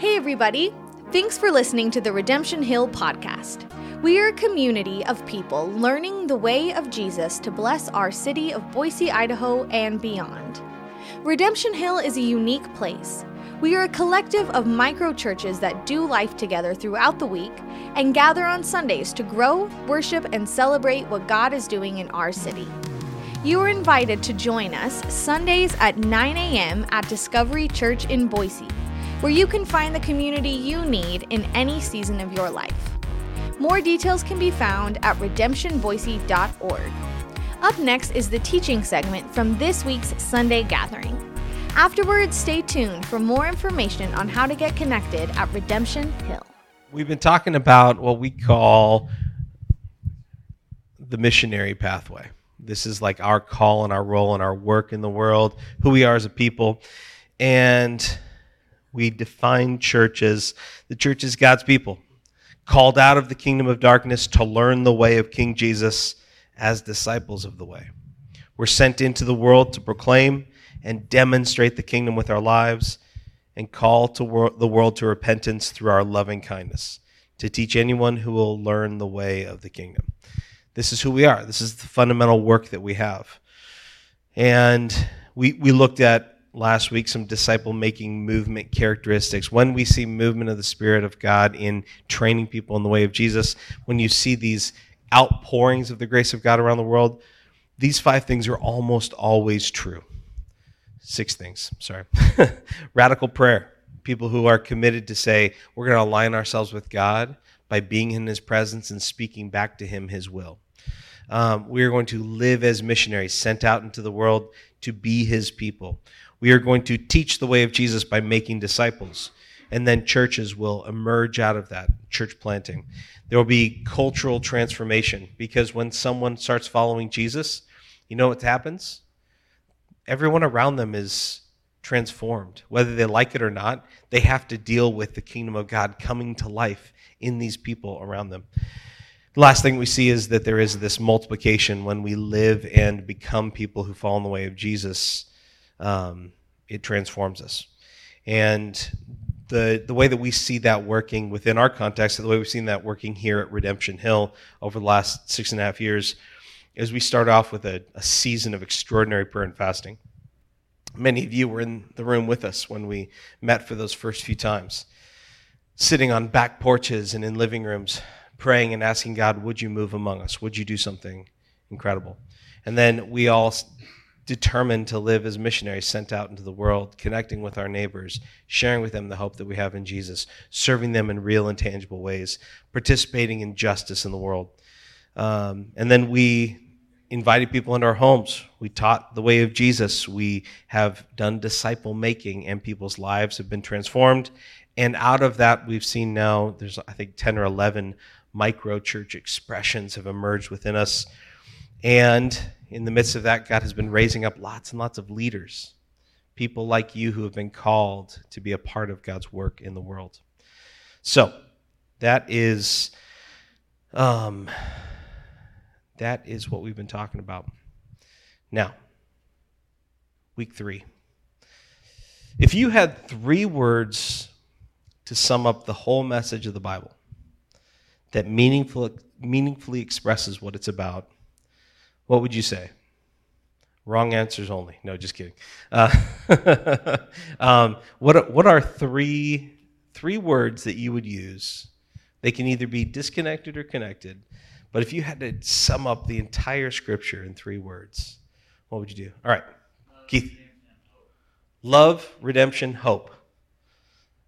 Hey, everybody. Thanks for listening to the Redemption Hill podcast. We are a community of people learning the way of Jesus to bless our city of Boise, Idaho, and beyond. Redemption Hill is a unique place. We are a collective of micro churches that do life together throughout the week and gather on Sundays to grow, worship, and celebrate what God is doing in our city. You are invited to join us Sundays at 9 a.m. at Discovery Church in Boise, where you can find the community you need in any season of your life. More details can be found at redemptionboise.org. Up next is the teaching segment from this week's Sunday gathering. Afterwards, stay tuned for more information on how to get connected at Redemption Hill. We've been talking about what we call the missionary pathway. This is like our call and our role and our work in the world, who we are as a people. And we define church as the church is God's people, called out of the kingdom of darkness to learn the way of King Jesus as disciples of the way. We're sent into the world to proclaim and demonstrate the kingdom with our lives and call to wor- the world to repentance through our loving kindness, to teach anyone who will learn the way of the kingdom. This is who we are. This is the fundamental work that we have. And we, we looked at last week some disciple making movement characteristics. When we see movement of the Spirit of God in training people in the way of Jesus, when you see these outpourings of the grace of God around the world, these five things are almost always true. Six things, sorry. Radical prayer. People who are committed to say, we're going to align ourselves with God by being in his presence and speaking back to him his will. Um, we are going to live as missionaries sent out into the world to be his people. We are going to teach the way of Jesus by making disciples. And then churches will emerge out of that, church planting. There will be cultural transformation because when someone starts following Jesus, you know what happens? Everyone around them is transformed. Whether they like it or not, they have to deal with the kingdom of God coming to life in these people around them. The last thing we see is that there is this multiplication when we live and become people who fall in the way of Jesus. Um, it transforms us. And the, the way that we see that working within our context, the way we've seen that working here at Redemption Hill over the last six and a half years, is we start off with a, a season of extraordinary prayer and fasting. Many of you were in the room with us when we met for those first few times, sitting on back porches and in living rooms, praying and asking God, Would you move among us? Would you do something incredible? And then we all determined to live as missionaries sent out into the world, connecting with our neighbors, sharing with them the hope that we have in Jesus, serving them in real and tangible ways, participating in justice in the world. Um, and then we invited people into our homes. We taught the way of Jesus. We have done disciple making, and people's lives have been transformed. And out of that, we've seen now there's, I think, 10 or 11 micro church expressions have emerged within us. And in the midst of that, God has been raising up lots and lots of leaders, people like you who have been called to be a part of God's work in the world. So, that is. Um, that is what we've been talking about. Now, week three. If you had three words to sum up the whole message of the Bible that meaningful, meaningfully expresses what it's about, what would you say? Wrong answers only. No, just kidding. Uh, um, what, what are three, three words that you would use? They can either be disconnected or connected but if you had to sum up the entire scripture in three words, what would you do? All right, Love, Keith. Love, redemption, hope.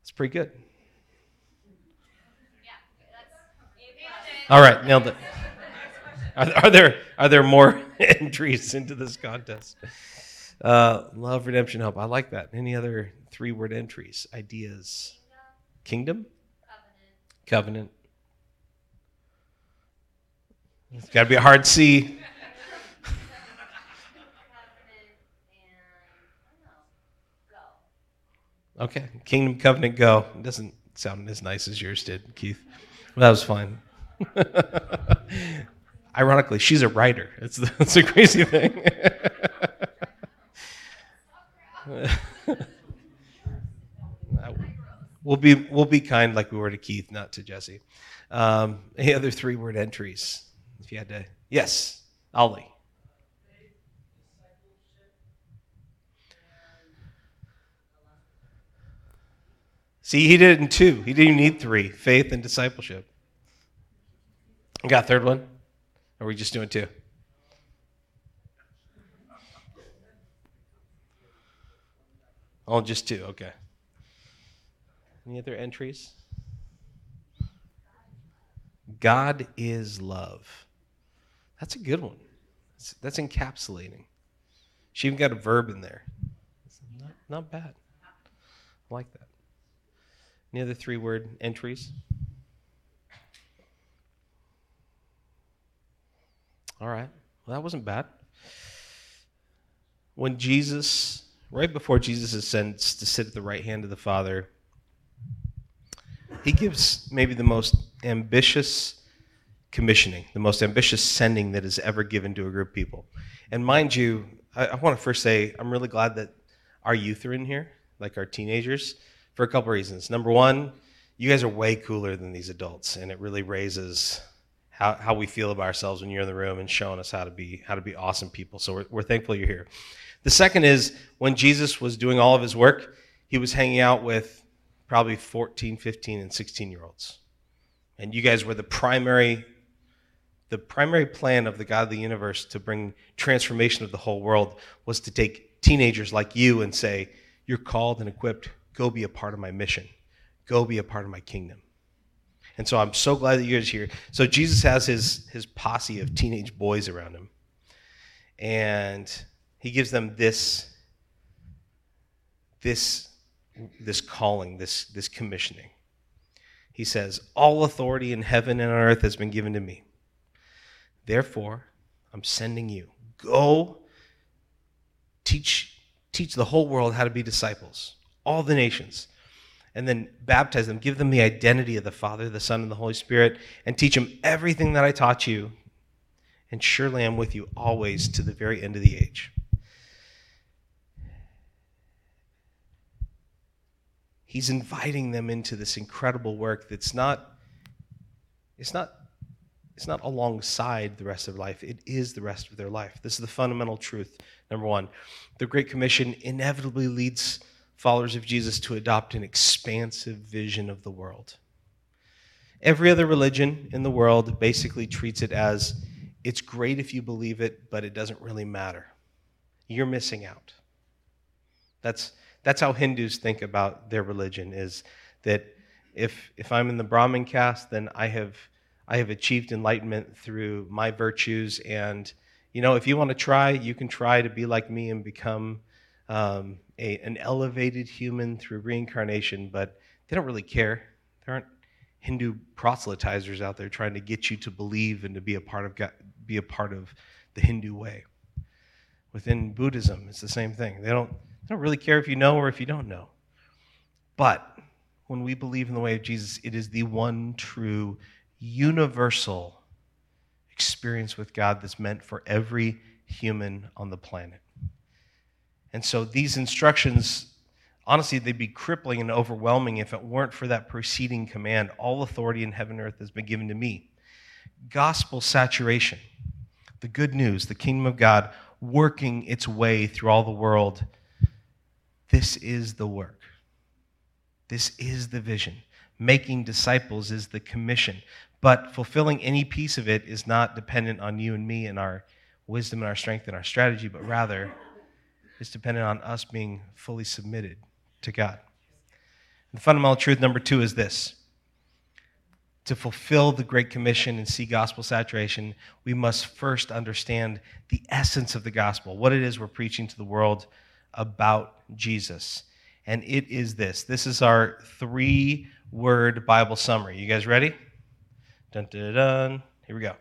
That's pretty good. All right, nailed it. Are, are there are there more entries into this contest? Uh, love, redemption, hope. I like that. Any other three word entries, ideas? Kingdom? Covenant. Covenant. It's got to be a hard C. Okay, Kingdom Covenant Go. It doesn't sound as nice as yours did, Keith. Well, that was fine. Ironically, she's a writer. It's, it's a crazy thing. we'll be we'll be kind like we were to Keith, not to Jesse. Um, any other three word entries? If you had to, yes, Ollie. See, he did it in two. He didn't need three faith and discipleship. Got third one? Are we just doing two? Oh, just two. Okay. Any other entries? God is love. That's a good one. That's encapsulating. She even got a verb in there. Not, not bad. I like that. Any other three word entries? All right. Well, that wasn't bad. When Jesus, right before Jesus ascends to sit at the right hand of the Father, he gives maybe the most ambitious commissioning, the most ambitious sending that is ever given to a group of people. And mind you, I, I want to first say I'm really glad that our youth are in here, like our teenagers for a couple reasons. Number one, you guys are way cooler than these adults, and it really raises how, how we feel about ourselves when you're in the room and showing us how to be how to be awesome people. So we're, we're thankful you're here. The second is when Jesus was doing all of his work, he was hanging out with probably 14, 15, and 16 year olds. And you guys were the primary the primary plan of the God of the universe to bring transformation of the whole world was to take teenagers like you and say, You're called and equipped Go be a part of my mission. Go be a part of my kingdom. And so I'm so glad that you guys are here. So Jesus has his, his posse of teenage boys around him. And he gives them this, this, this calling, this, this commissioning. He says, All authority in heaven and on earth has been given to me. Therefore, I'm sending you. Go teach, teach the whole world how to be disciples all the nations, and then baptize them, give them the identity of the Father, the Son, and the Holy Spirit, and teach them everything that I taught you. And surely I'm with you always to the very end of the age. He's inviting them into this incredible work that's not, it's not it's not alongside the rest of life, it is the rest of their life. This is the fundamental truth, number one. The Great Commission inevitably leads followers of Jesus to adopt an expansive vision of the world. Every other religion in the world basically treats it as it's great if you believe it, but it doesn't really matter. You're missing out. That's, that's how Hindus think about their religion is that if, if I'm in the Brahmin caste, then I have, I have achieved enlightenment through my virtues. And, you know, if you want to try, you can try to be like me and become um, a, an elevated human through reincarnation, but they don't really care. There aren't Hindu proselytizers out there trying to get you to believe and to be a part of be a part of the Hindu way. Within Buddhism, it's the same thing. They don't, they don't really care if you know or if you don't know. But when we believe in the way of Jesus, it is the one true, universal experience with God that's meant for every human on the planet. And so these instructions, honestly, they'd be crippling and overwhelming if it weren't for that preceding command all authority in heaven and earth has been given to me. Gospel saturation, the good news, the kingdom of God working its way through all the world. This is the work. This is the vision. Making disciples is the commission. But fulfilling any piece of it is not dependent on you and me and our wisdom and our strength and our strategy, but rather is dependent on us being fully submitted to God. And the fundamental truth number two is this to fulfill the Great Commission and see gospel saturation, we must first understand the essence of the gospel, what it is we're preaching to the world about Jesus. And it is this this is our three word Bible summary. You guys ready? Dun, dun, dun. Here we go.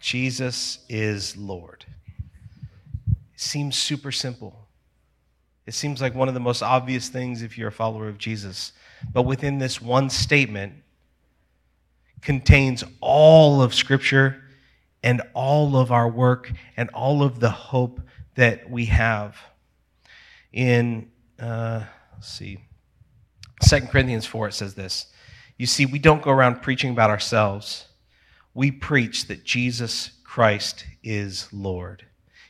Jesus is Lord seems super simple. It seems like one of the most obvious things if you're a follower of Jesus. But within this one statement contains all of Scripture and all of our work and all of the hope that we have. In, uh, let's see, 2 Corinthians 4, it says this You see, we don't go around preaching about ourselves, we preach that Jesus Christ is Lord.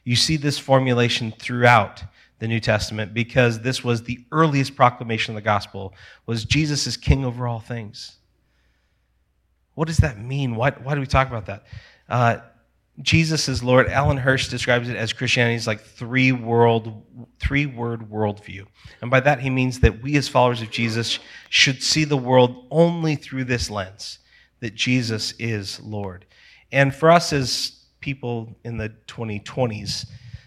You see this formulation throughout the New Testament because this was the earliest proclamation of the gospel was Jesus is king over all things. What does that mean? Why, why do we talk about that? Uh, Jesus is Lord. Alan Hirsch describes it as Christianity's like three world, three word worldview, and by that he means that we as followers of Jesus should see the world only through this lens, that Jesus is Lord. And for us as people in the 2020s,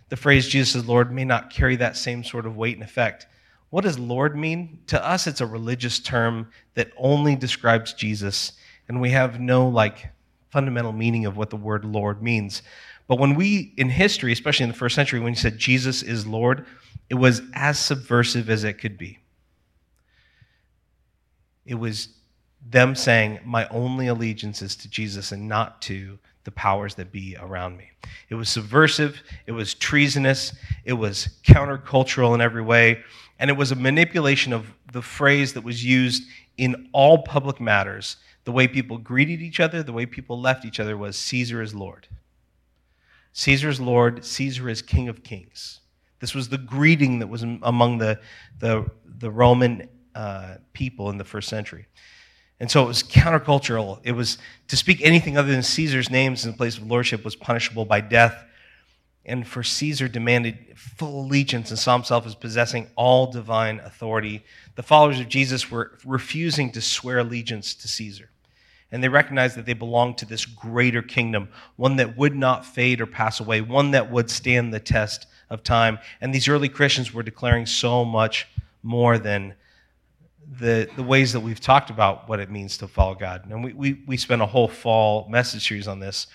the phrase Jesus is Lord may not carry that same sort of weight and effect. What does Lord mean? To us, it's a religious term that only describes Jesus, and we have no like fundamental meaning of what the word Lord means. But when we, in history, especially in the first century, when you said Jesus is Lord, it was as subversive as it could be. It was them saying, My only allegiance is to Jesus and not to the powers that be around me. It was subversive, it was treasonous, it was countercultural in every way, and it was a manipulation of the phrase that was used in all public matters the way people greeted each other, the way people left each other was Caesar is Lord. Caesar is Lord, Caesar is King of Kings. This was the greeting that was among the, the, the Roman uh, people in the first century. And so it was countercultural. It was to speak anything other than Caesar's names in the place of lordship was punishable by death. And for Caesar demanded full allegiance and saw himself as possessing all divine authority. The followers of Jesus were refusing to swear allegiance to Caesar and they recognized that they belonged to this greater kingdom, one that would not fade or pass away, one that would stand the test of time. And these early Christians were declaring so much more than the, the ways that we've talked about what it means to follow God. And we, we, we spent a whole fall message series on this.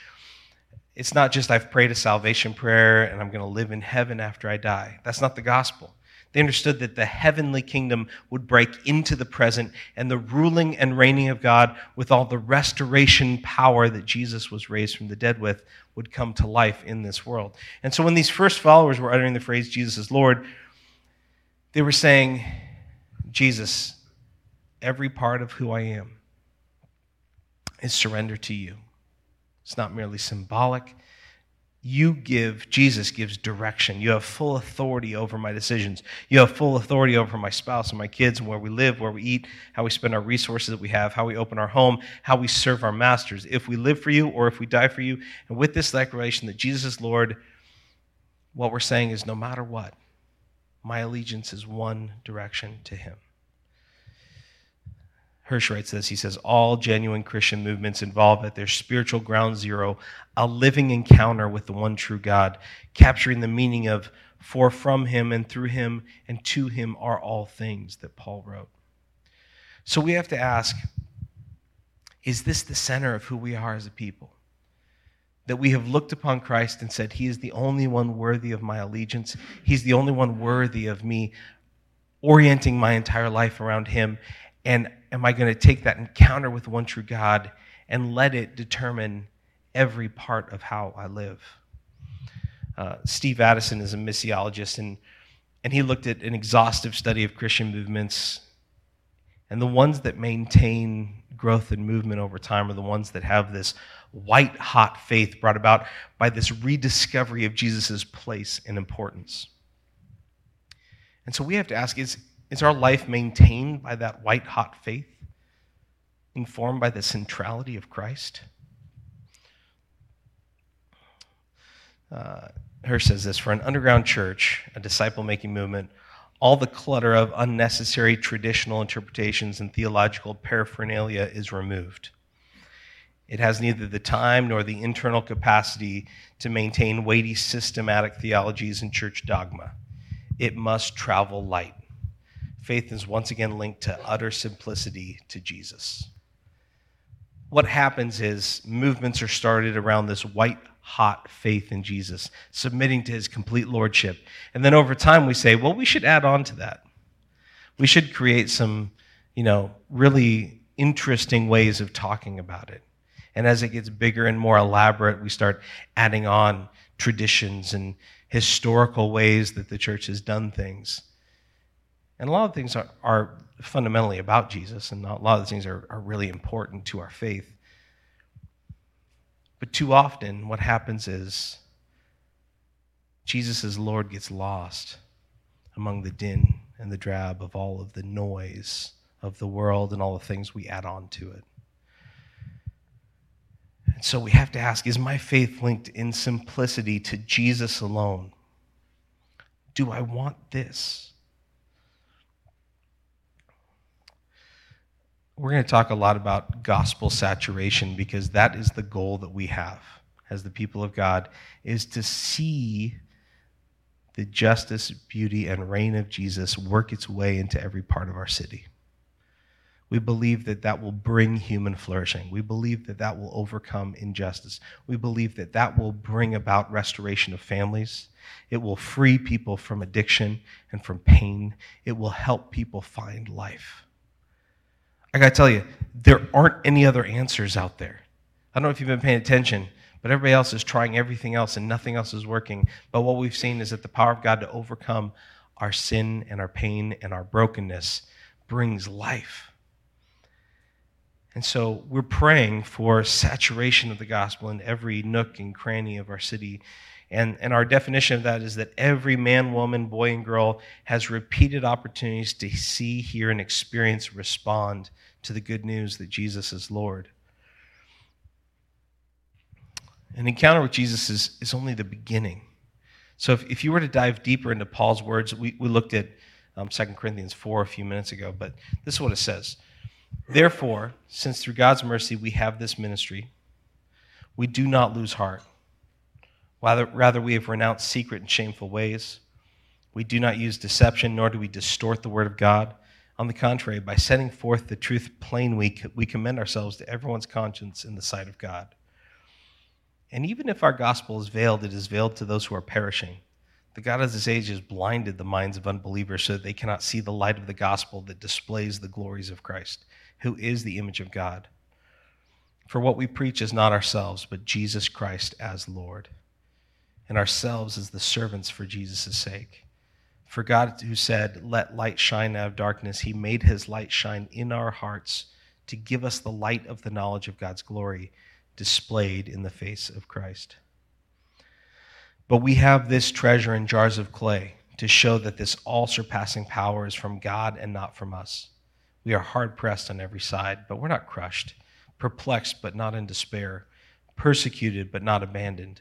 It's not just I've prayed a salvation prayer and I'm going to live in heaven after I die. That's not the gospel. They understood that the heavenly kingdom would break into the present and the ruling and reigning of God with all the restoration power that Jesus was raised from the dead with would come to life in this world. And so when these first followers were uttering the phrase, Jesus is Lord, they were saying, Jesus, every part of who I am is surrender to you. It's not merely symbolic, you give, Jesus gives direction. You have full authority over my decisions. You have full authority over my spouse and my kids and where we live, where we eat, how we spend our resources that we have, how we open our home, how we serve our masters, if we live for you or if we die for you. And with this declaration that Jesus is Lord, what we're saying is no matter what, my allegiance is one direction to him. Hirsch writes this. He says, All genuine Christian movements involve at their spiritual ground zero a living encounter with the one true God, capturing the meaning of for from him and through him and to him are all things that Paul wrote. So we have to ask is this the center of who we are as a people? That we have looked upon Christ and said, He is the only one worthy of my allegiance. He's the only one worthy of me orienting my entire life around Him. And am I going to take that encounter with one true God and let it determine every part of how I live? Uh, Steve Addison is a missiologist, and, and he looked at an exhaustive study of Christian movements. And the ones that maintain growth and movement over time are the ones that have this white hot faith brought about by this rediscovery of Jesus' place and importance. And so we have to ask is, is our life maintained by that white hot faith, informed by the centrality of Christ? Uh, Hirsch says this For an underground church, a disciple making movement, all the clutter of unnecessary traditional interpretations and theological paraphernalia is removed. It has neither the time nor the internal capacity to maintain weighty systematic theologies and church dogma. It must travel light faith is once again linked to utter simplicity to Jesus. What happens is movements are started around this white hot faith in Jesus, submitting to his complete lordship. And then over time we say, well, we should add on to that. We should create some, you know, really interesting ways of talking about it. And as it gets bigger and more elaborate, we start adding on traditions and historical ways that the church has done things. And a lot of things are, are fundamentally about Jesus, and a lot of things are, are really important to our faith. But too often, what happens is Jesus as Lord gets lost among the din and the drab of all of the noise of the world and all the things we add on to it. And so we have to ask is my faith linked in simplicity to Jesus alone? Do I want this? We're going to talk a lot about gospel saturation because that is the goal that we have as the people of God is to see the justice, beauty, and reign of Jesus work its way into every part of our city. We believe that that will bring human flourishing. We believe that that will overcome injustice. We believe that that will bring about restoration of families. It will free people from addiction and from pain. It will help people find life. I got to tell you, there aren't any other answers out there. I don't know if you've been paying attention, but everybody else is trying everything else and nothing else is working. But what we've seen is that the power of God to overcome our sin and our pain and our brokenness brings life. And so we're praying for saturation of the gospel in every nook and cranny of our city. And, and our definition of that is that every man, woman, boy, and girl has repeated opportunities to see, hear, and experience, respond to the good news that Jesus is Lord. An encounter with Jesus is, is only the beginning. So if, if you were to dive deeper into Paul's words, we, we looked at um, 2 Corinthians 4 a few minutes ago, but this is what it says. Therefore, since through God's mercy we have this ministry, we do not lose heart. Rather, we have renounced secret and shameful ways. We do not use deception, nor do we distort the word of God. On the contrary, by setting forth the truth plain, we, we commend ourselves to everyone's conscience in the sight of God. And even if our gospel is veiled, it is veiled to those who are perishing. The God of this age has blinded the minds of unbelievers so that they cannot see the light of the gospel that displays the glories of Christ, who is the image of God. For what we preach is not ourselves, but Jesus Christ as Lord, and ourselves as the servants for Jesus' sake. For God, who said, Let light shine out of darkness, he made his light shine in our hearts to give us the light of the knowledge of God's glory displayed in the face of Christ. But we have this treasure in jars of clay to show that this all surpassing power is from God and not from us. We are hard pressed on every side, but we're not crushed, perplexed, but not in despair, persecuted, but not abandoned,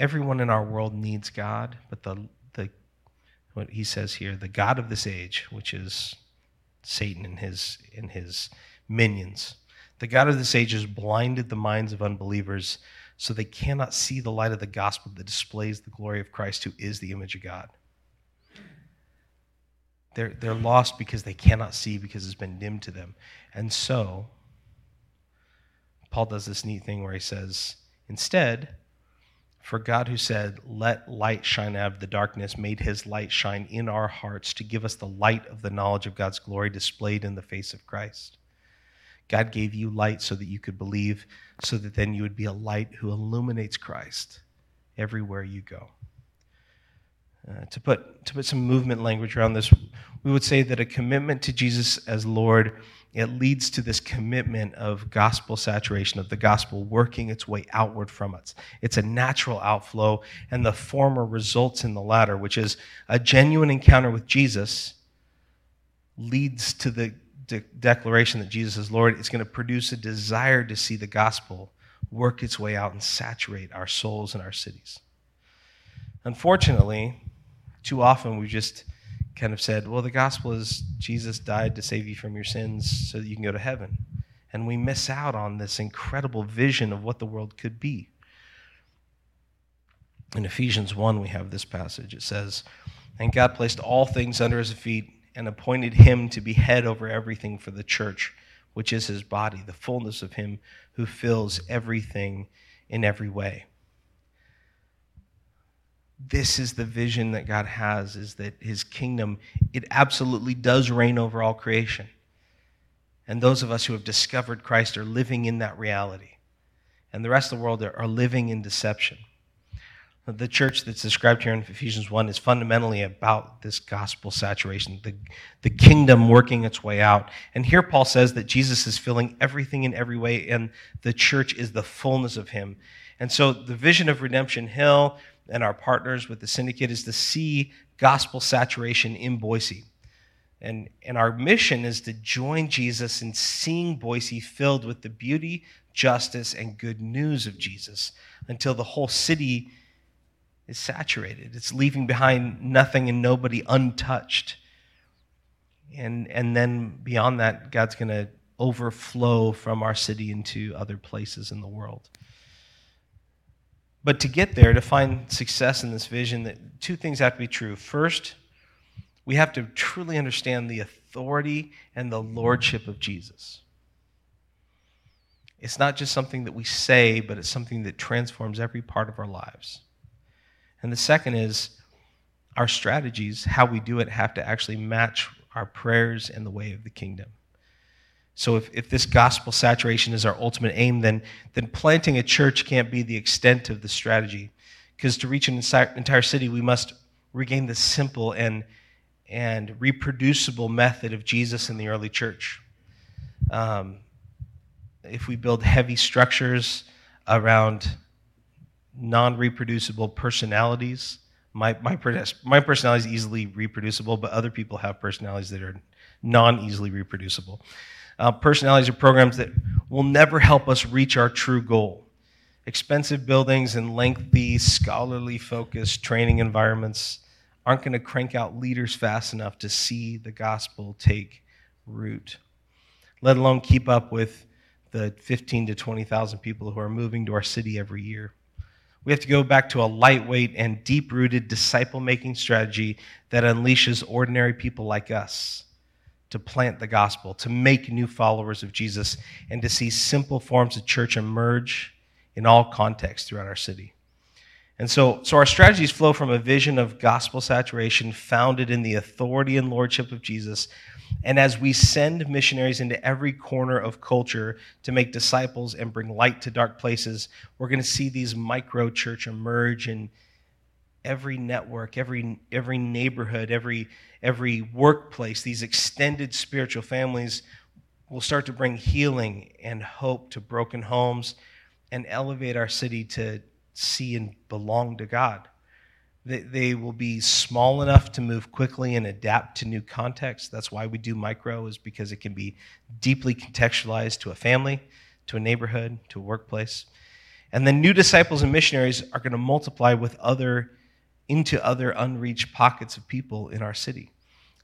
everyone in our world needs God, but the, the what he says here, the God of this age, which is Satan and his and his minions. The God of this age has blinded the minds of unbelievers so they cannot see the light of the gospel that displays the glory of Christ, who is the image of God. They're, they're lost because they cannot see because it's been dimmed to them. And so, Paul does this neat thing where he says, instead, for God who said, Let light shine out of the darkness, made his light shine in our hearts to give us the light of the knowledge of God's glory displayed in the face of Christ. God gave you light so that you could believe, so that then you would be a light who illuminates Christ everywhere you go. Uh, to, put, to put some movement language around this, we would say that a commitment to Jesus as Lord, it leads to this commitment of gospel saturation, of the gospel working its way outward from us. It's a natural outflow, and the former results in the latter, which is a genuine encounter with Jesus leads to the de- declaration that Jesus is Lord, it's going to produce a desire to see the gospel work its way out and saturate our souls and our cities. Unfortunately, too often we just kind of said, well, the gospel is Jesus died to save you from your sins so that you can go to heaven. And we miss out on this incredible vision of what the world could be. In Ephesians 1, we have this passage. It says, And God placed all things under his feet and appointed him to be head over everything for the church, which is his body, the fullness of him who fills everything in every way. This is the vision that God has is that his kingdom it absolutely does reign over all creation. And those of us who have discovered Christ are living in that reality. And the rest of the world are living in deception. The church that's described here in Ephesians 1 is fundamentally about this gospel saturation, the, the kingdom working its way out. And here Paul says that Jesus is filling everything in every way, and the church is the fullness of him. And so the vision of Redemption Hill and our partners with the syndicate is to see gospel saturation in Boise. And, and our mission is to join Jesus in seeing Boise filled with the beauty, justice, and good news of Jesus until the whole city is saturated. It's leaving behind nothing and nobody untouched. And, and then beyond that, God's going to overflow from our city into other places in the world. But to get there, to find success in this vision, that two things have to be true. First, we have to truly understand the authority and the lordship of Jesus. It's not just something that we say, but it's something that transforms every part of our lives. And the second is our strategies, how we do it, have to actually match our prayers and the way of the kingdom. So if, if this gospel saturation is our ultimate aim, then, then planting a church can't be the extent of the strategy. Because to reach an entire city, we must regain the simple and, and reproducible method of Jesus in the early church. Um, if we build heavy structures around non reproducible personalities. My, my, my personality is easily reproducible, but other people have personalities that are non easily reproducible. Uh, personalities are programs that will never help us reach our true goal. Expensive buildings and lengthy, scholarly focused training environments aren't going to crank out leaders fast enough to see the gospel take root, let alone keep up with the 15 to 20,000 people who are moving to our city every year. We have to go back to a lightweight and deep rooted disciple making strategy that unleashes ordinary people like us to plant the gospel, to make new followers of Jesus, and to see simple forms of church emerge in all contexts throughout our city. And so, so our strategies flow from a vision of gospel saturation founded in the authority and lordship of Jesus and as we send missionaries into every corner of culture to make disciples and bring light to dark places, we're going to see these micro church emerge in every network, every, every neighborhood, every, every workplace. These extended spiritual families will start to bring healing and hope to broken homes and elevate our city to see and belong to God. They, they will be small enough to move quickly and adapt to new contexts. That's why we do micro, is because it can be deeply contextualized to a family, to a neighborhood, to a workplace. And then new disciples and missionaries are going to multiply with other into other unreached pockets of people in our city.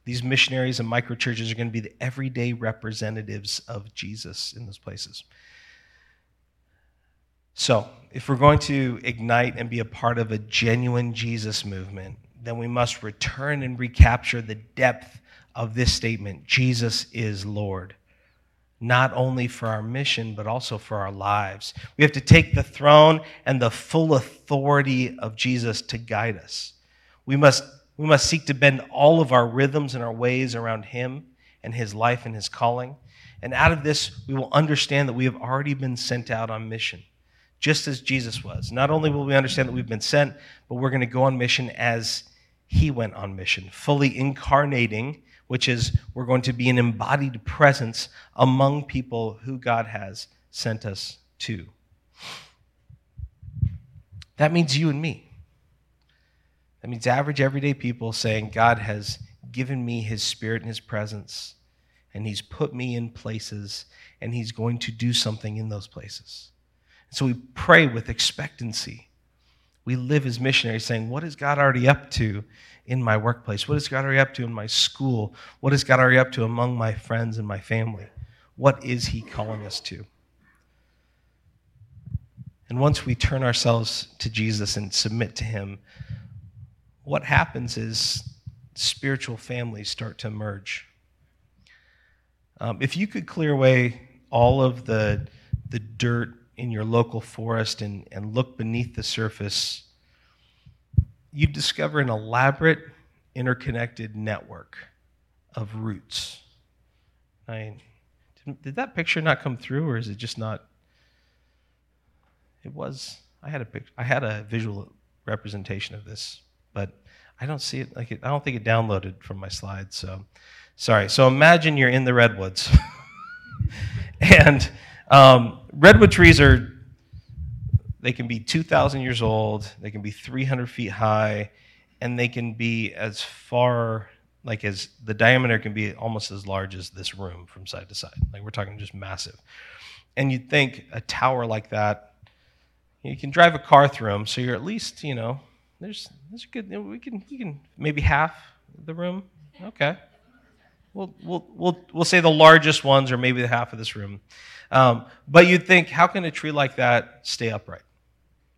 These missionaries and micro churches are going to be the everyday representatives of Jesus in those places. So, if we're going to ignite and be a part of a genuine Jesus movement, then we must return and recapture the depth of this statement Jesus is Lord. Not only for our mission, but also for our lives. We have to take the throne and the full authority of Jesus to guide us. We must, we must seek to bend all of our rhythms and our ways around Him and His life and His calling. And out of this, we will understand that we have already been sent out on mission just as Jesus was. Not only will we understand that we've been sent, but we're going to go on mission as he went on mission, fully incarnating, which is we're going to be an embodied presence among people who God has sent us to. That means you and me. That means average, everyday people saying, God has given me his spirit and his presence, and he's put me in places, and he's going to do something in those places. So we pray with expectancy. We live as missionaries saying, What is God already up to in my workplace? What is God already up to in my school? What is God already up to among my friends and my family? What is He calling us to? And once we turn ourselves to Jesus and submit to Him, what happens is spiritual families start to emerge. Um, if you could clear away all of the, the dirt in your local forest and, and look beneath the surface, you'd discover an elaborate, interconnected network of roots. I, did, did that picture not come through, or is it just not? It was. I had a picture. I had a visual representation of this, but I don't see it. Like it, I don't think it downloaded from my slides. So, sorry. So imagine you're in the redwoods, and um, redwood trees are. They can be 2,000 years old. They can be 300 feet high, and they can be as far like as the diameter can be almost as large as this room from side to side. Like we're talking just massive. And you'd think a tower like that, you can drive a car through them, so you're at least, you know, there's there's a good. We can we can maybe half the room. Okay. We'll, we'll, we'll, we'll say the largest ones or maybe the half of this room. Um, but you'd think, how can a tree like that stay upright?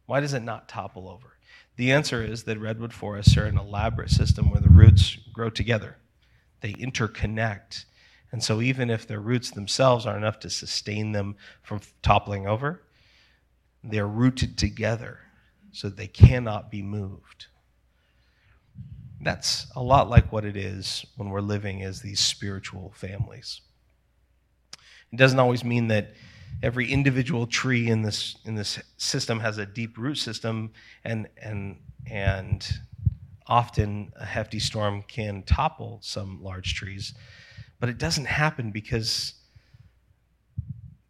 Why does it not topple over? The answer is that redwood forests are an elaborate system where the roots grow together, they interconnect. And so, even if their roots themselves aren't enough to sustain them from toppling over, they're rooted together so they cannot be moved. That's a lot like what it is when we're living as these spiritual families. It doesn't always mean that every individual tree in this in this system has a deep root system and and and often a hefty storm can topple some large trees but it doesn't happen because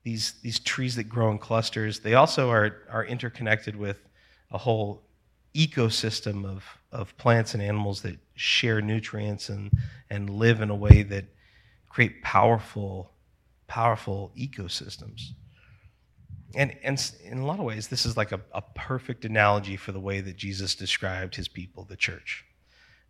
these these trees that grow in clusters they also are are interconnected with a whole ecosystem of of plants and animals that share nutrients and and live in a way that create powerful powerful ecosystems. And, and in a lot of ways, this is like a, a perfect analogy for the way that Jesus described his people, the church.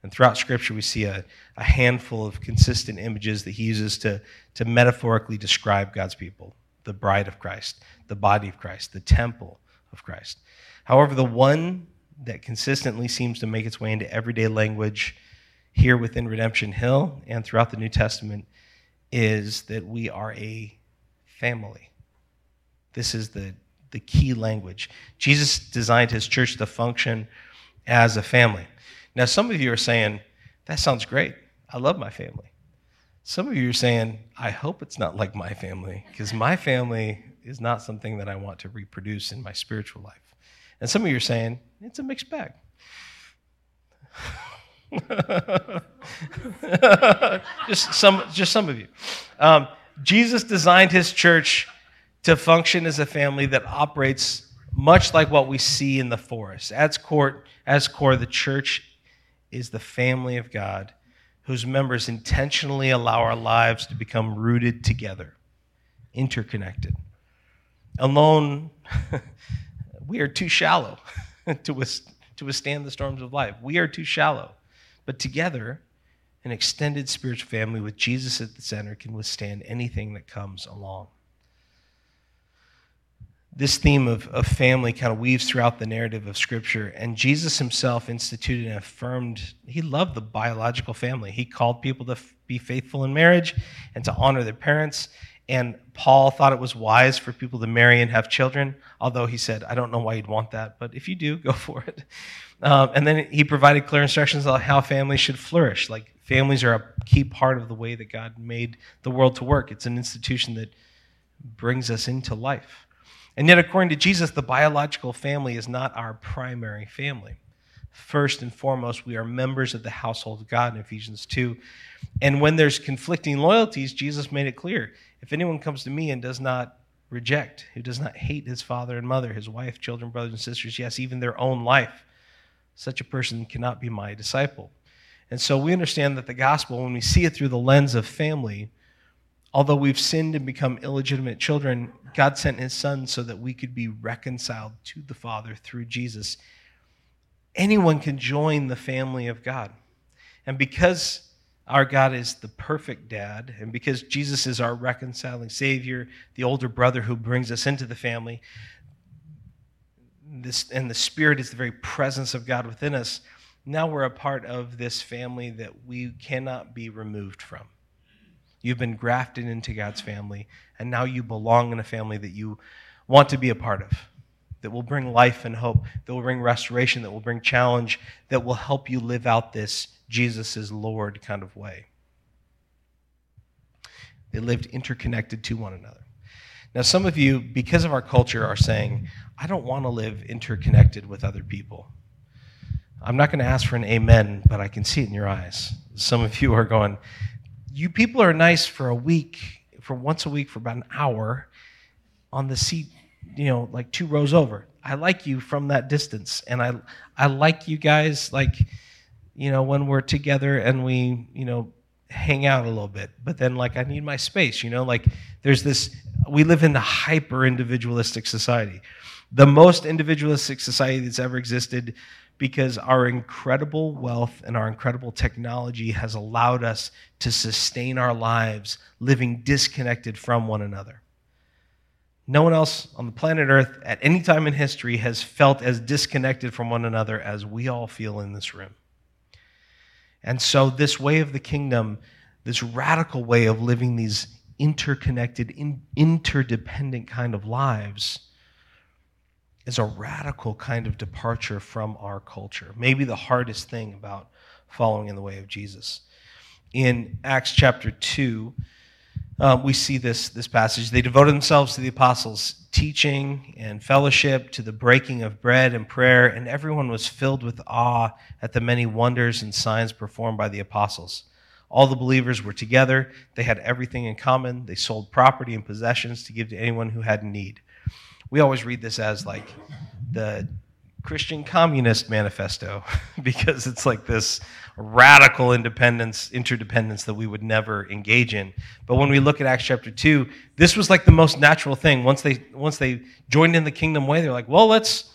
And throughout Scripture, we see a, a handful of consistent images that he uses to, to metaphorically describe God's people the bride of Christ, the body of Christ, the temple of Christ. However, the one that consistently seems to make its way into everyday language here within Redemption Hill and throughout the New Testament is that we are a family. This is the, the key language. Jesus designed his church to function as a family. Now, some of you are saying, that sounds great. I love my family. Some of you are saying, I hope it's not like my family, because my family is not something that I want to reproduce in my spiritual life. And some of you are saying, it's a mixed bag. just some, just some of you. Um, Jesus designed his church to function as a family that operates much like what we see in the forest. As core, as core, the church is the family of God whose members intentionally allow our lives to become rooted together, interconnected. Alone, we are too shallow to, withstand the storms of life. We are too shallow. But together, an extended spiritual family with Jesus at the center can withstand anything that comes along. This theme of, of family kind of weaves throughout the narrative of Scripture, and Jesus himself instituted and affirmed, he loved the biological family. He called people to f- be faithful in marriage and to honor their parents. And Paul thought it was wise for people to marry and have children, although he said, I don't know why you'd want that, but if you do, go for it. Um, and then he provided clear instructions on how families should flourish. Like families are a key part of the way that God made the world to work. It's an institution that brings us into life. And yet, according to Jesus, the biological family is not our primary family. First and foremost, we are members of the household of God in Ephesians 2. And when there's conflicting loyalties, Jesus made it clear if anyone comes to me and does not reject, who does not hate his father and mother, his wife, children, brothers and sisters, yes, even their own life, such a person cannot be my disciple. And so we understand that the gospel, when we see it through the lens of family, although we've sinned and become illegitimate children, God sent his son so that we could be reconciled to the Father through Jesus. Anyone can join the family of God. And because our God is the perfect dad, and because Jesus is our reconciling Savior, the older brother who brings us into the family, this, and the Spirit is the very presence of God within us, now we're a part of this family that we cannot be removed from. You've been grafted into God's family, and now you belong in a family that you want to be a part of, that will bring life and hope, that will bring restoration, that will bring challenge, that will help you live out this Jesus is Lord kind of way. They lived interconnected to one another. Now, some of you, because of our culture, are saying, I don't want to live interconnected with other people. I'm not going to ask for an amen, but I can see it in your eyes. Some of you are going, You people are nice for a week, for once a week, for about an hour on the seat, you know, like two rows over. I like you from that distance. And I, I like you guys, like, you know, when we're together and we, you know, hang out a little bit. But then, like, I need my space, you know, like, there's this, we live in a hyper individualistic society. The most individualistic society that's ever existed because our incredible wealth and our incredible technology has allowed us to sustain our lives living disconnected from one another. No one else on the planet Earth at any time in history has felt as disconnected from one another as we all feel in this room. And so, this way of the kingdom, this radical way of living these interconnected, in, interdependent kind of lives, is a radical kind of departure from our culture. Maybe the hardest thing about following in the way of Jesus. In Acts chapter 2, uh, we see this, this passage. They devoted themselves to the apostles' teaching and fellowship, to the breaking of bread and prayer, and everyone was filled with awe at the many wonders and signs performed by the apostles. All the believers were together. They had everything in common. They sold property and possessions to give to anyone who had need we always read this as like the Christian Communist Manifesto because it's like this radical independence, interdependence that we would never engage in. But when we look at Acts chapter 2, this was like the most natural thing. Once they once they joined in the kingdom way, they're like, "Well, let's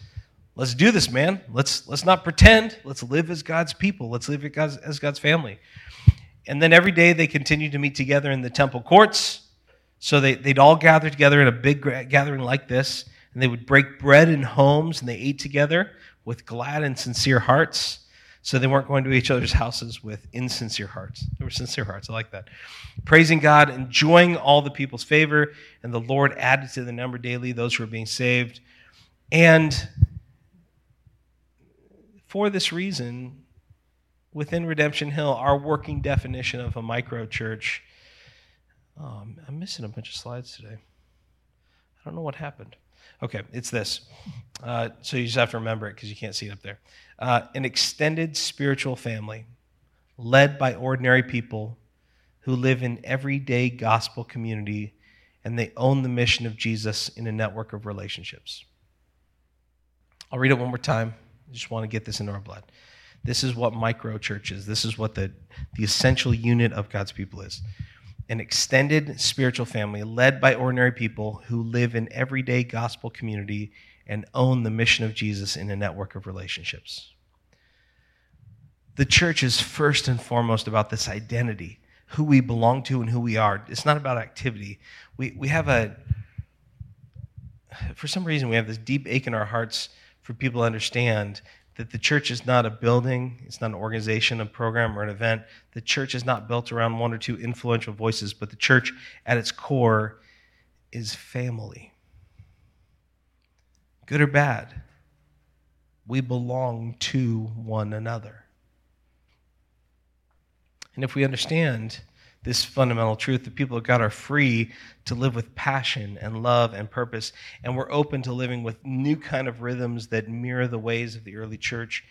let's do this, man. Let's let's not pretend. Let's live as God's people. Let's live as God's, as God's family." And then every day they continued to meet together in the temple courts so they, they'd all gather together in a big gathering like this, and they would break bread in homes, and they ate together with glad and sincere hearts. So they weren't going to each other's houses with insincere hearts. They were sincere hearts. I like that. Praising God, enjoying all the people's favor, and the Lord added to the number daily those who were being saved. And for this reason, within Redemption Hill, our working definition of a micro church Oh, I'm missing a bunch of slides today. I don't know what happened. Okay, it's this. Uh, so you just have to remember it because you can't see it up there. Uh, an extended spiritual family led by ordinary people who live in everyday gospel community and they own the mission of Jesus in a network of relationships. I'll read it one more time. I just want to get this into our blood. This is what micro church is. This is what the, the essential unit of God's people is an extended spiritual family led by ordinary people who live in everyday gospel community and own the mission of Jesus in a network of relationships. The church is first and foremost about this identity, who we belong to and who we are. It's not about activity. We, we have a, for some reason, we have this deep ache in our hearts for people to understand that the church is not a building, it's not an organization, a program, or an event. The church is not built around one or two influential voices, but the church at its core is family. Good or bad, we belong to one another. And if we understand this fundamental truth the people of God are free to live with passion and love and purpose, and we're open to living with new kind of rhythms that mirror the ways of the early church.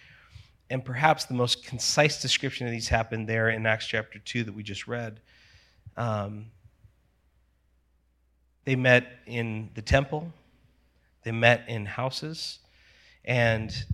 And perhaps the most concise description of these happened there in Acts chapter 2 that we just read. Um, they met in the temple, they met in houses, and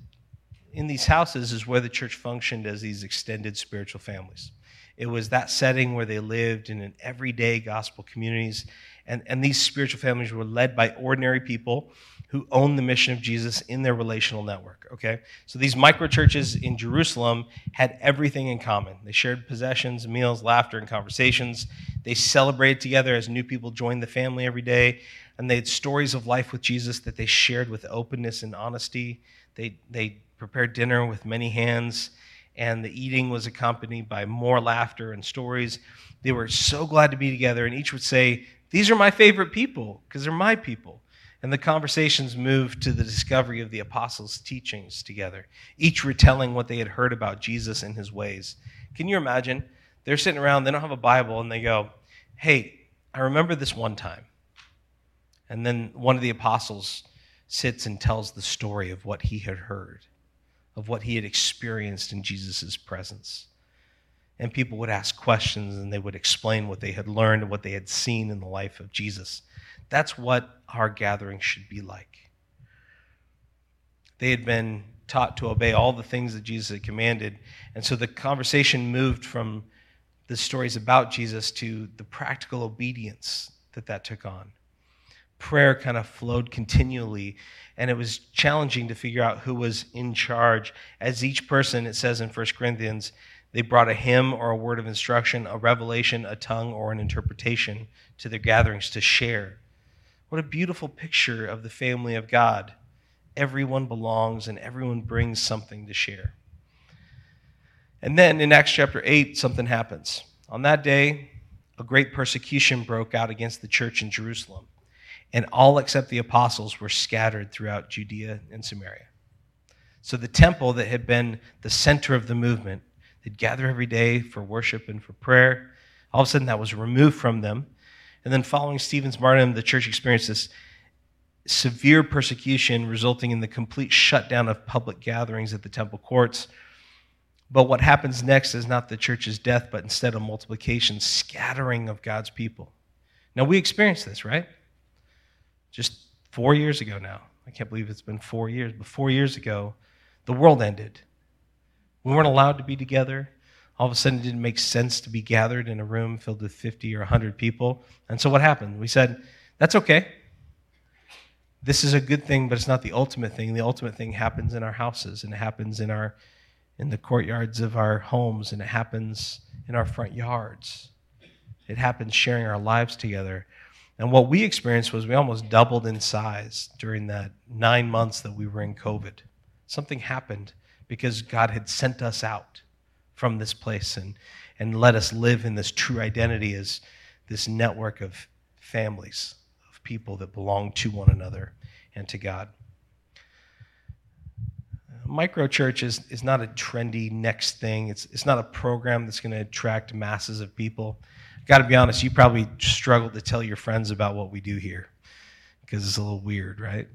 in these houses is where the church functioned as these extended spiritual families. It was that setting where they lived in an everyday gospel communities. And, and these spiritual families were led by ordinary people who owned the mission of Jesus in their relational network. Okay? So these micro churches in Jerusalem had everything in common. They shared possessions, meals, laughter, and conversations. They celebrated together as new people joined the family every day. And they had stories of life with Jesus that they shared with openness and honesty. They, they prepared dinner with many hands and the eating was accompanied by more laughter and stories. They were so glad to be together, and each would say, These are my favorite people because they're my people. And the conversations moved to the discovery of the apostles' teachings together, each retelling what they had heard about Jesus and his ways. Can you imagine? They're sitting around, they don't have a Bible, and they go, Hey, I remember this one time. And then one of the apostles sits and tells the story of what he had heard, of what he had experienced in Jesus' presence. And people would ask questions and they would explain what they had learned and what they had seen in the life of Jesus. That's what our gathering should be like. They had been taught to obey all the things that Jesus had commanded. And so the conversation moved from the stories about Jesus to the practical obedience that that took on prayer kind of flowed continually and it was challenging to figure out who was in charge. As each person it says in 1 corinthians they brought a hymn or a word of instruction a revelation a tongue or an interpretation to their gatherings to share. What a beautiful picture of the family of god. Everyone belongs and everyone brings something to share. And then in acts chapter 8 something happens. On that day a great persecution broke out against the church in jerusalem and all except the apostles were scattered throughout Judea and Samaria. So the temple that had been the center of the movement, they'd gather every day for worship and for prayer. All of a sudden, that was removed from them. And then, following Stephen's martyrdom, the church experienced this severe persecution, resulting in the complete shutdown of public gatherings at the temple courts. But what happens next is not the church's death, but instead a multiplication, scattering of God's people. Now, we experience this, right? Just four years ago now. I can't believe it's been four years, but four years ago, the world ended. We weren't allowed to be together. All of a sudden, it didn't make sense to be gathered in a room filled with 50 or 100 people. And so, what happened? We said, that's okay. This is a good thing, but it's not the ultimate thing. The ultimate thing happens in our houses, and it happens in, our, in the courtyards of our homes, and it happens in our front yards. It happens sharing our lives together. And what we experienced was we almost doubled in size during that nine months that we were in COVID. Something happened because God had sent us out from this place and, and let us live in this true identity as this network of families, of people that belong to one another and to God. Microchurch is, is not a trendy next thing. It's, it's not a program that's going to attract masses of people got to be honest, you probably struggle to tell your friends about what we do here because it's a little weird, right?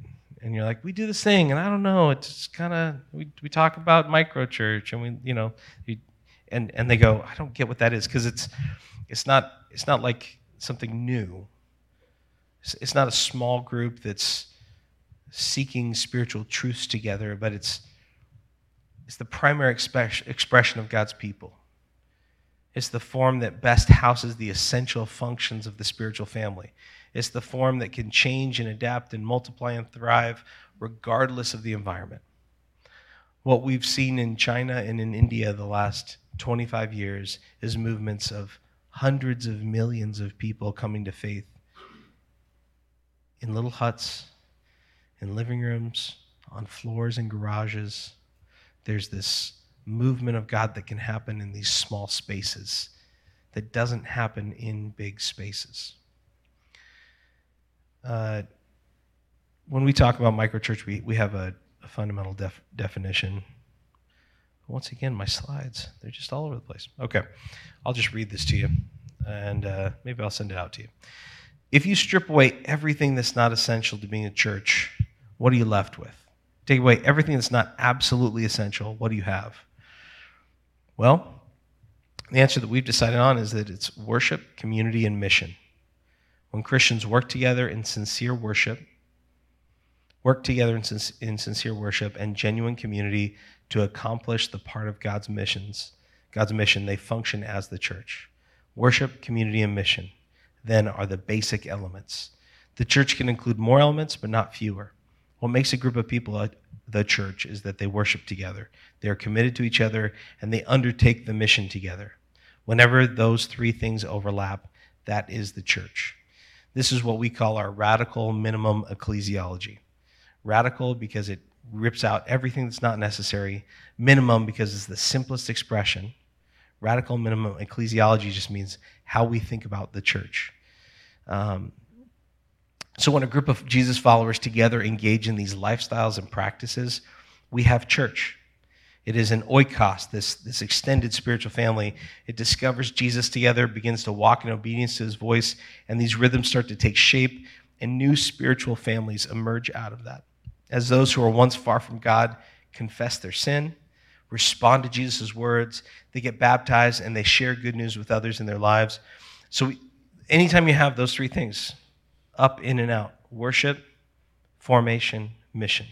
And you're like, we do this thing, and I don't know. It's kind of we, we talk about microchurch, and we you know, we, and and they go, I don't get what that is because it's it's not it's not like something new. It's, it's not a small group that's seeking spiritual truths together, but it's it's the primary expression of God's people. It's the form that best houses the essential functions of the spiritual family. It's the form that can change and adapt and multiply and thrive regardless of the environment. What we've seen in China and in India the last 25 years is movements of hundreds of millions of people coming to faith in little huts, in living rooms, on floors and garages. There's this movement of God that can happen in these small spaces that doesn't happen in big spaces. Uh, when we talk about microchurch, we, we have a, a fundamental def- definition. Once again, my slides, they're just all over the place. Okay, I'll just read this to you, and uh, maybe I'll send it out to you. If you strip away everything that's not essential to being a church, what are you left with? Take away everything that's not absolutely essential, what do you have? Well, the answer that we've decided on is that it's worship, community, and mission. When Christians work together in sincere worship, work together in, in sincere worship and genuine community to accomplish the part of God's missions, God's mission, they function as the church. Worship, community, and mission then are the basic elements. The church can include more elements, but not fewer. What makes a group of people a, the church is that they worship together. They are committed to each other and they undertake the mission together. Whenever those three things overlap, that is the church. This is what we call our radical minimum ecclesiology. Radical because it rips out everything that's not necessary. Minimum, because it's the simplest expression. Radical minimum ecclesiology just means how we think about the church. Um, so when a group of Jesus followers together engage in these lifestyles and practices, we have church. It is an oikos, this, this extended spiritual family. It discovers Jesus together, begins to walk in obedience to his voice, and these rhythms start to take shape, and new spiritual families emerge out of that. As those who are once far from God confess their sin, respond to Jesus' words, they get baptized, and they share good news with others in their lives. So, anytime you have those three things up, in, and out worship, formation, mission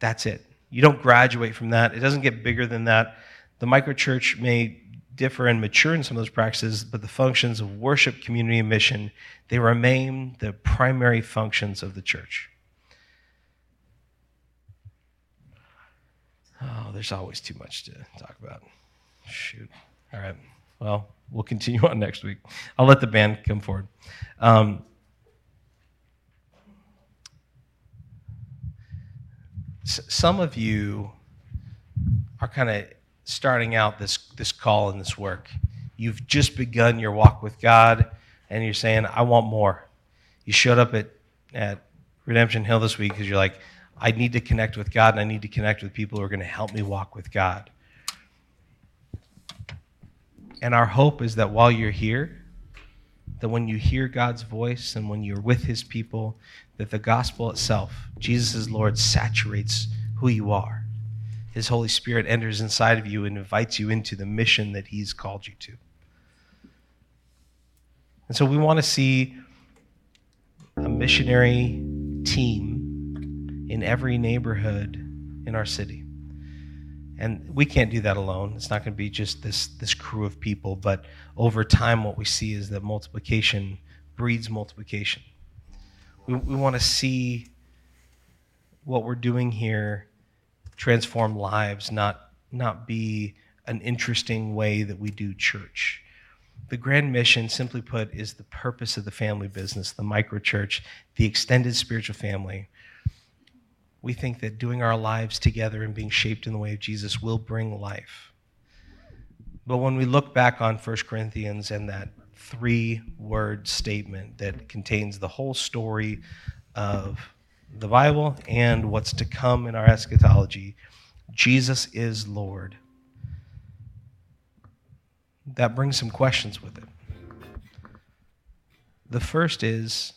that's it you don't graduate from that. It doesn't get bigger than that. The microchurch may differ and mature in some of those practices, but the functions of worship, community, and mission, they remain the primary functions of the church. Oh, there's always too much to talk about. Shoot. All right. Well, we'll continue on next week. I'll let the band come forward. Um, some of you are kind of starting out this, this call and this work. You've just begun your walk with God, and you're saying, I want more. You showed up at, at Redemption Hill this week because you're like, I need to connect with God, and I need to connect with people who are going to help me walk with God. And our hope is that while you're here, that when you hear God's voice and when you're with his people, that the gospel itself, Jesus is Lord, saturates who you are. His Holy Spirit enters inside of you and invites you into the mission that he's called you to. And so we want to see a missionary team in every neighborhood in our city. And we can't do that alone. It's not going to be just this, this crew of people, but over time, what we see is that multiplication breeds multiplication. We, we want to see what we're doing here transform lives, not, not be an interesting way that we do church. The grand mission, simply put, is the purpose of the family business, the microchurch, the extended spiritual family. We think that doing our lives together and being shaped in the way of Jesus will bring life. But when we look back on 1 Corinthians and that three word statement that contains the whole story of the Bible and what's to come in our eschatology Jesus is Lord. That brings some questions with it. The first is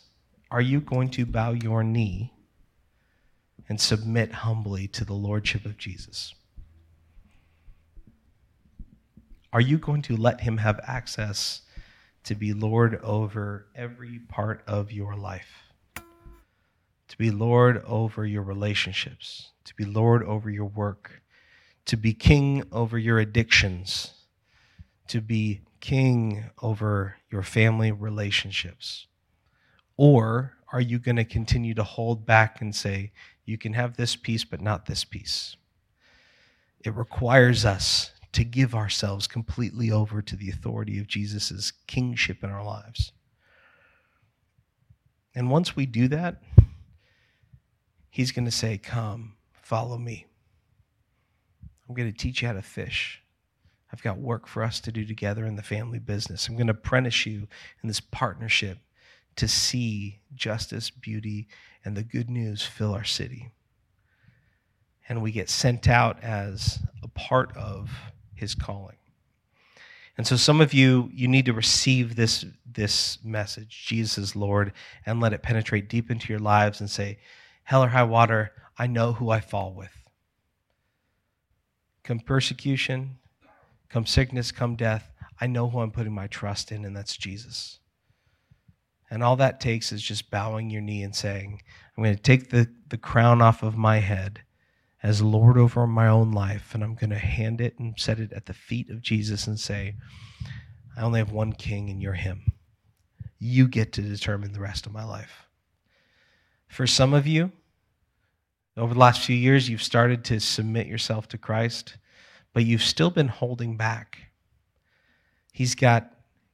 Are you going to bow your knee and submit humbly to the Lordship of Jesus? Are you going to let him have access to be Lord over every part of your life, to be Lord over your relationships, to be Lord over your work, to be king over your addictions, to be king over your family relationships? Or are you going to continue to hold back and say, you can have this piece, but not this piece. It requires us to give ourselves completely over to the authority of Jesus' kingship in our lives. And once we do that, he's going to say, Come, follow me. I'm going to teach you how to fish. I've got work for us to do together in the family business. I'm going to apprentice you in this partnership to see justice, beauty, and the good news fill our city. And we get sent out as a part of his calling. And so some of you you need to receive this this message, Jesus is Lord, and let it penetrate deep into your lives and say, hell or high water, I know who I fall with. Come persecution, come sickness, come death, I know who I'm putting my trust in, and that's Jesus. And all that takes is just bowing your knee and saying, I'm going to take the, the crown off of my head as Lord over my own life, and I'm going to hand it and set it at the feet of Jesus and say, I only have one king, and you're him. You get to determine the rest of my life. For some of you, over the last few years, you've started to submit yourself to Christ, but you've still been holding back. He's got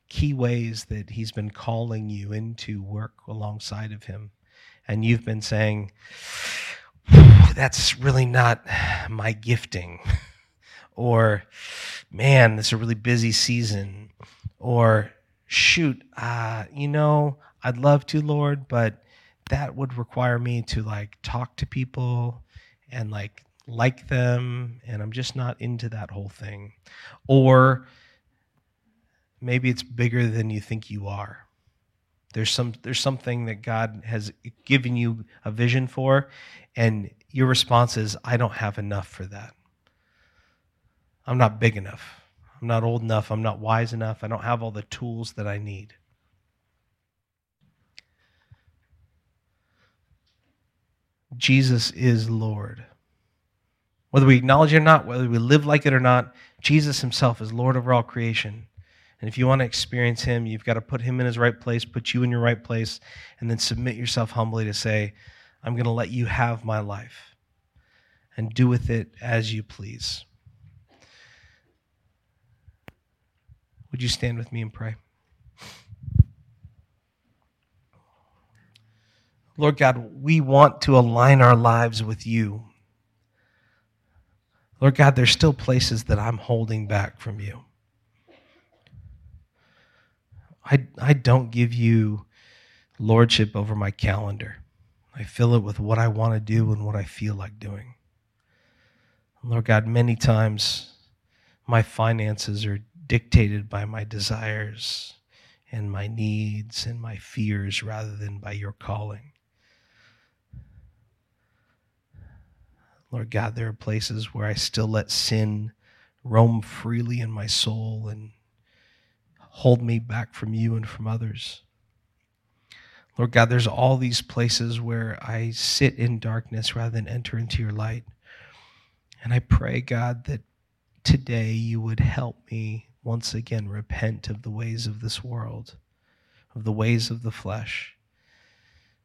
key ways that He's been calling you into work alongside of Him. And you've been saying, that's really not my gifting. or, man, it's a really busy season. Or, shoot, uh, you know, I'd love to, Lord, but that would require me to like talk to people and like like them and I'm just not into that whole thing. Or maybe it's bigger than you think you are. There's some there's something that God has given you a vision for and your response is I don't have enough for that. I'm not big enough. I'm not old enough. I'm not wise enough. I don't have all the tools that I need. Jesus is Lord. Whether we acknowledge it or not, whether we live like it or not, Jesus himself is Lord over all creation. And if you want to experience him, you've got to put him in his right place, put you in your right place, and then submit yourself humbly to say, I'm going to let you have my life and do with it as you please. Would you stand with me and pray? Lord God, we want to align our lives with you. Lord God, there's still places that I'm holding back from you. I, I don't give you lordship over my calendar. I fill it with what I want to do and what I feel like doing. Lord God, many times my finances are dictated by my desires and my needs and my fears rather than by your calling. Lord God, there are places where I still let sin roam freely in my soul and hold me back from you and from others. Lord God, there's all these places where I sit in darkness rather than enter into your light. And I pray, God, that today you would help me once again repent of the ways of this world, of the ways of the flesh,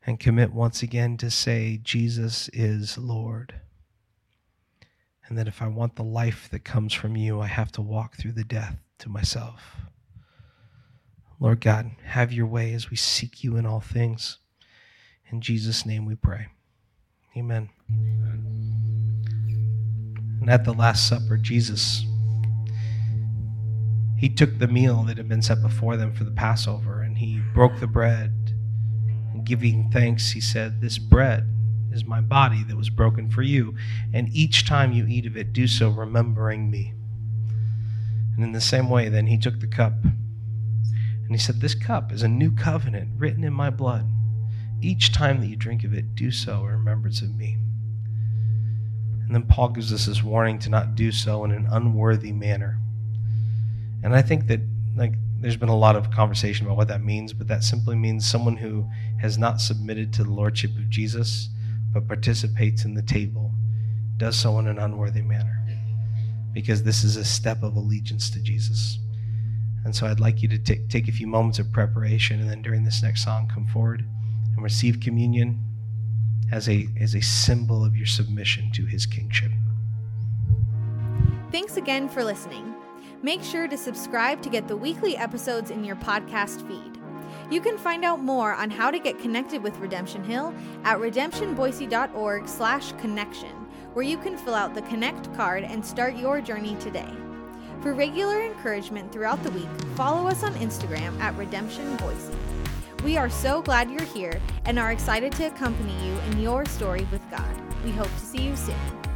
and commit once again to say, Jesus is Lord and that if I want the life that comes from you, I have to walk through the death to myself. Lord God, have your way as we seek you in all things. In Jesus' name we pray. Amen. And at the Last Supper, Jesus, he took the meal that had been set before them for the Passover and he broke the bread. And giving thanks, he said, This bread is my body that was broken for you. And each time you eat of it, do so remembering me. And in the same way, then he took the cup and he said, This cup is a new covenant written in my blood. Each time that you drink of it, do so in remembrance of me. And then Paul gives us this warning to not do so in an unworthy manner. And I think that, like, there's been a lot of conversation about what that means, but that simply means someone who has not submitted to the lordship of Jesus but participates in the table does so in an unworthy manner because this is a step of allegiance to Jesus. And so I'd like you to take, take a few moments of preparation and then during this next song come forward and receive communion as a, as a symbol of your submission to his kingship. Thanks again for listening. Make sure to subscribe to get the weekly episodes in your podcast feed. You can find out more on how to get connected with Redemption Hill at redemptionboise.org slash connection, where you can fill out the Connect card and start your journey today. For regular encouragement throughout the week, follow us on Instagram at Redemption Boise. We are so glad you're here and are excited to accompany you in your story with God. We hope to see you soon.